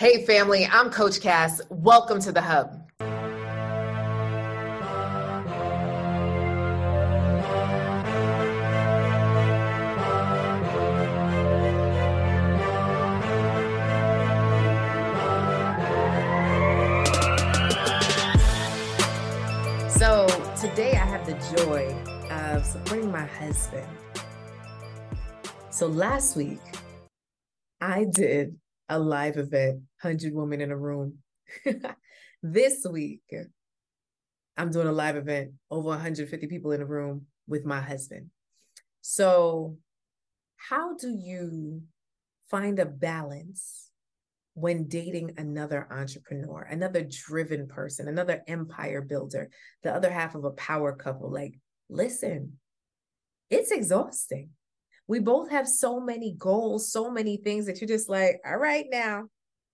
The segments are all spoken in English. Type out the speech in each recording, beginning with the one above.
Hey, family, I'm Coach Cass. Welcome to the Hub. So, today I have the joy of supporting my husband. So, last week I did a live event, 100 Women in a Room. this week, I'm doing a live event, over 150 people in a room with my husband. So, how do you find a balance when dating another entrepreneur, another driven person, another empire builder, the other half of a power couple? Like, listen, it's exhausting we both have so many goals, so many things that you're just like, all right, now,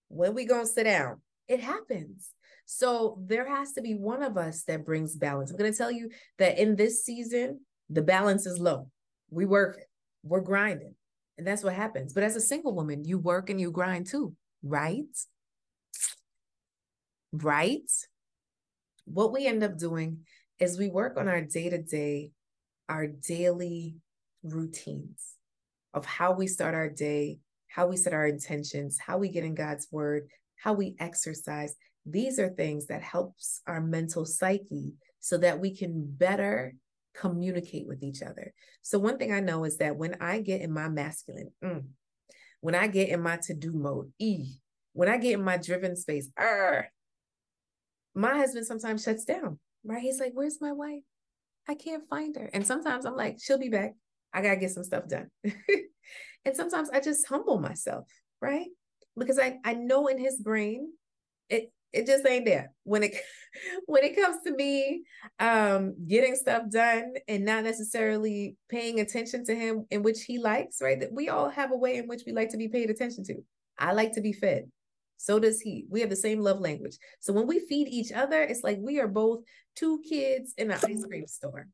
when we gonna sit down? It happens. So there has to be one of us that brings balance. I'm gonna tell you that in this season, the balance is low. We work, we're grinding, and that's what happens. But as a single woman, you work and you grind too, right? Right? What we end up doing is we work on our day to day, our daily routines of how we start our day, how we set our intentions, how we get in God's word, how we exercise. These are things that helps our mental psyche so that we can better communicate with each other. So one thing I know is that when I get in my masculine, mm, when I get in my to-do mode, E, when I get in my driven space, er, my husband sometimes shuts down, right? He's like, where's my wife? I can't find her. And sometimes I'm like, she'll be back. I got to get some stuff done. and sometimes I just humble myself, right? Because I, I know in his brain, it it just ain't there. When it when it comes to me um getting stuff done and not necessarily paying attention to him in which he likes right? That we all have a way in which we like to be paid attention to. I like to be fed. So does he. We have the same love language. So when we feed each other it's like we are both two kids in an ice cream store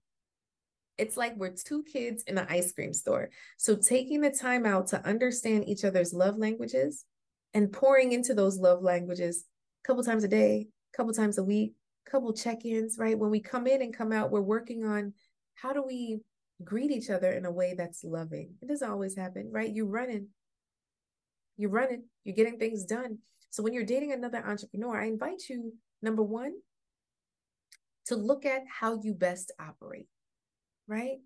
it's like we're two kids in an ice cream store. So taking the time out to understand each other's love languages and pouring into those love languages a couple times a day, a couple times a week, a couple check-ins, right? When we come in and come out, we're working on how do we greet each other in a way that's loving. It doesn't always happen, right? You're running. You're running. You're getting things done. So when you're dating another entrepreneur, I invite you, number one, to look at how you best operate right?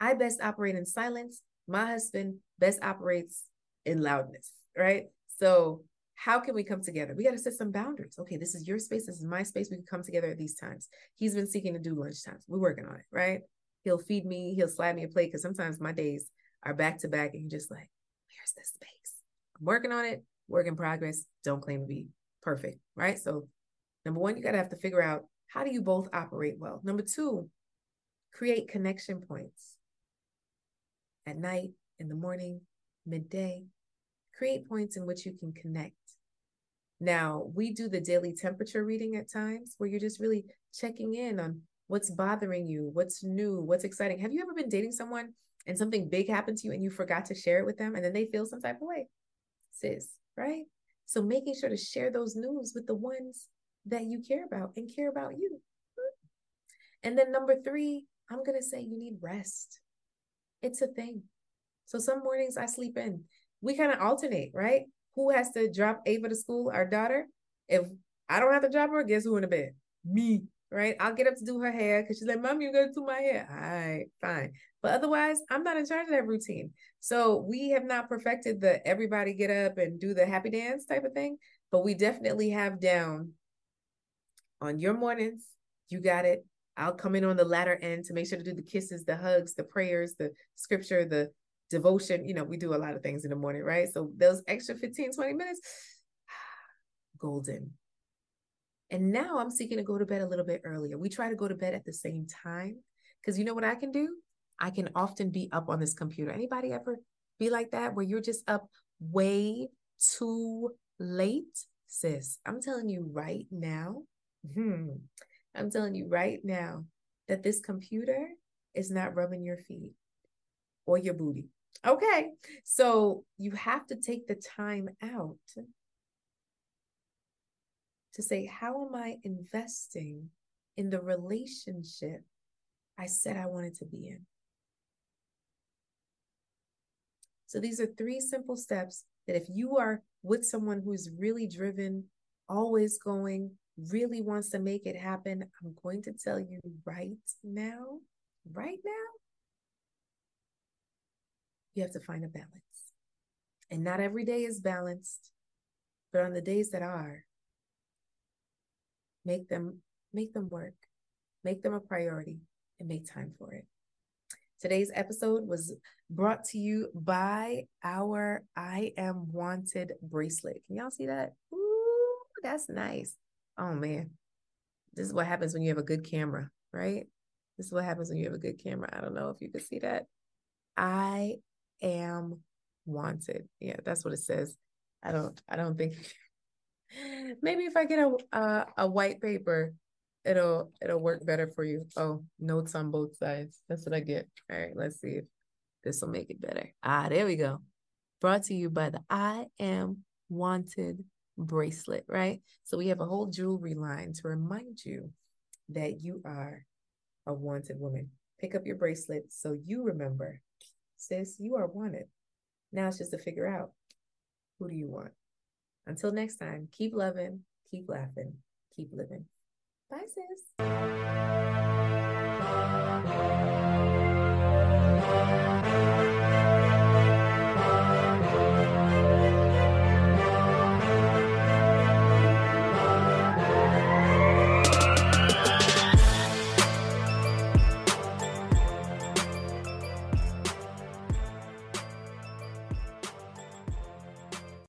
I best operate in silence. My husband best operates in loudness, right? So, how can we come together? We got to set some boundaries. Okay, this is your space. This is my space. We can come together at these times. He's been seeking to do lunch times. We're working on it, right? He'll feed me. He'll slide me a plate because sometimes my days are back to back, and you're just like, where's the space? I'm working on it. Work in progress. Don't claim to be perfect, right? So, number one, you got to have to figure out how do you both operate well. Number two, Create connection points at night, in the morning, midday. Create points in which you can connect. Now, we do the daily temperature reading at times where you're just really checking in on what's bothering you, what's new, what's exciting. Have you ever been dating someone and something big happened to you and you forgot to share it with them and then they feel some type of way? Sis, right? So making sure to share those news with the ones that you care about and care about you. Hmm. And then number three, I'm going to say you need rest. It's a thing. So some mornings I sleep in. We kind of alternate, right? Who has to drop Ava to school, our daughter? If I don't have to drop her, guess who in the bed? Me, right? I'll get up to do her hair because she's like, Mom, you're going to do my hair. All right, fine. But otherwise, I'm not in charge of that routine. So we have not perfected the everybody get up and do the happy dance type of thing, but we definitely have down on your mornings. You got it. I'll come in on the latter end to make sure to do the kisses, the hugs, the prayers, the scripture, the devotion. You know, we do a lot of things in the morning, right? So those extra 15, 20 minutes, golden. And now I'm seeking to go to bed a little bit earlier. We try to go to bed at the same time because you know what I can do? I can often be up on this computer. Anybody ever be like that where you're just up way too late? Sis, I'm telling you right now, hmm, I'm telling you right now that this computer is not rubbing your feet or your booty. Okay. So you have to take the time out to say, how am I investing in the relationship I said I wanted to be in? So these are three simple steps that if you are with someone who's really driven, always going, really wants to make it happen, I'm going to tell you right now, right now, you have to find a balance. And not every day is balanced, but on the days that are, make them make them work. Make them a priority and make time for it. Today's episode was brought to you by our I Am Wanted bracelet. Can y'all see that? Ooh, that's nice. Oh man. This is what happens when you have a good camera, right? This is what happens when you have a good camera. I don't know if you can see that. I am wanted. Yeah, that's what it says. I don't I don't think maybe if I get a a, a white paper, it'll it'll work better for you. Oh, notes on both sides. That's what I get. All right, let's see if this will make it better. Ah, there we go. Brought to you by the I Am Wanted bracelet, right? So we have a whole jewelry line to remind you that you are a wanted woman. Pick up your bracelet so you remember, sis, you are wanted. Now it's just to figure out who do you want. Until next time, keep loving, keep laughing, keep living. Bye, sis.